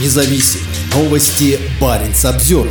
независим. Новости Баренц обзор.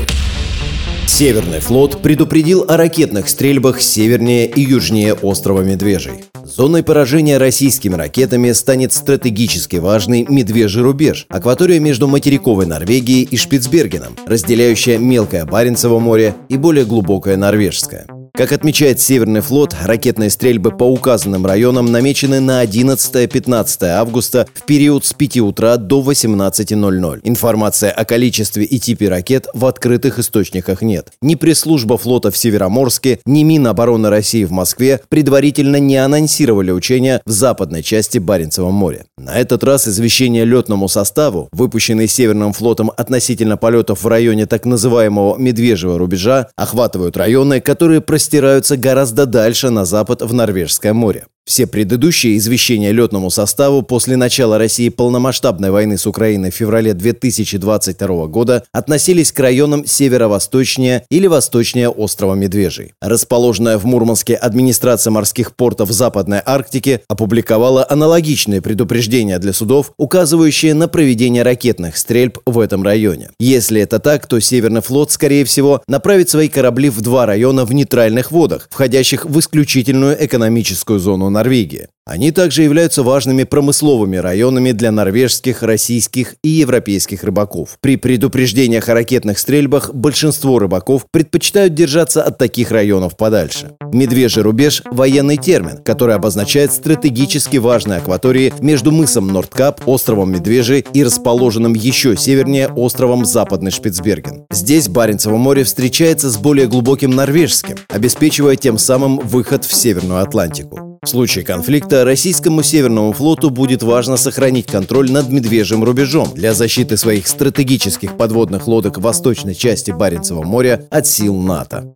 Северный флот предупредил о ракетных стрельбах севернее и южнее острова Медвежий. Зоной поражения российскими ракетами станет стратегически важный Медвежий рубеж, акватория между материковой Норвегией и Шпицбергеном, разделяющая мелкое Баренцево море и более глубокое Норвежское. Как отмечает Северный флот, ракетные стрельбы по указанным районам намечены на 11-15 августа в период с 5 утра до 18.00. Информация о количестве и типе ракет в открытых источниках нет. Ни пресс-служба флота в Североморске, ни Минобороны России в Москве предварительно не анонсировали учения в западной части Баренцева моря. На этот раз извещение летному составу, выпущенный Северным флотом относительно полетов в районе так называемого Медвежьего рубежа, охватывают районы, которые простираются простираются гораздо дальше на запад в Норвежское море. Все предыдущие извещения летному составу после начала России полномасштабной войны с Украиной в феврале 2022 года относились к районам северо-восточнее или восточнее острова Медвежий. Расположенная в Мурманске администрация морских портов Западной Арктики опубликовала аналогичные предупреждения для судов, указывающие на проведение ракетных стрельб в этом районе. Если это так, то Северный флот, скорее всего, направит свои корабли в два района в нейтральных водах, входящих в исключительную экономическую зону Норвегии. Они также являются важными промысловыми районами для норвежских, российских и европейских рыбаков. При предупреждениях о ракетных стрельбах большинство рыбаков предпочитают держаться от таких районов подальше. Медвежий рубеж – военный термин, который обозначает стратегически важные акватории между мысом Нордкап, островом Медвежий и расположенным еще севернее островом Западный Шпицберген. Здесь Баренцево море встречается с более глубоким норвежским, обеспечивая тем самым выход в Северную Атлантику. В случае конфликта российскому Северному флоту будет важно сохранить контроль над медвежьим рубежом для защиты своих стратегических подводных лодок восточной части Баренцева моря от сил НАТО.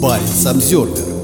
Баренц обзервер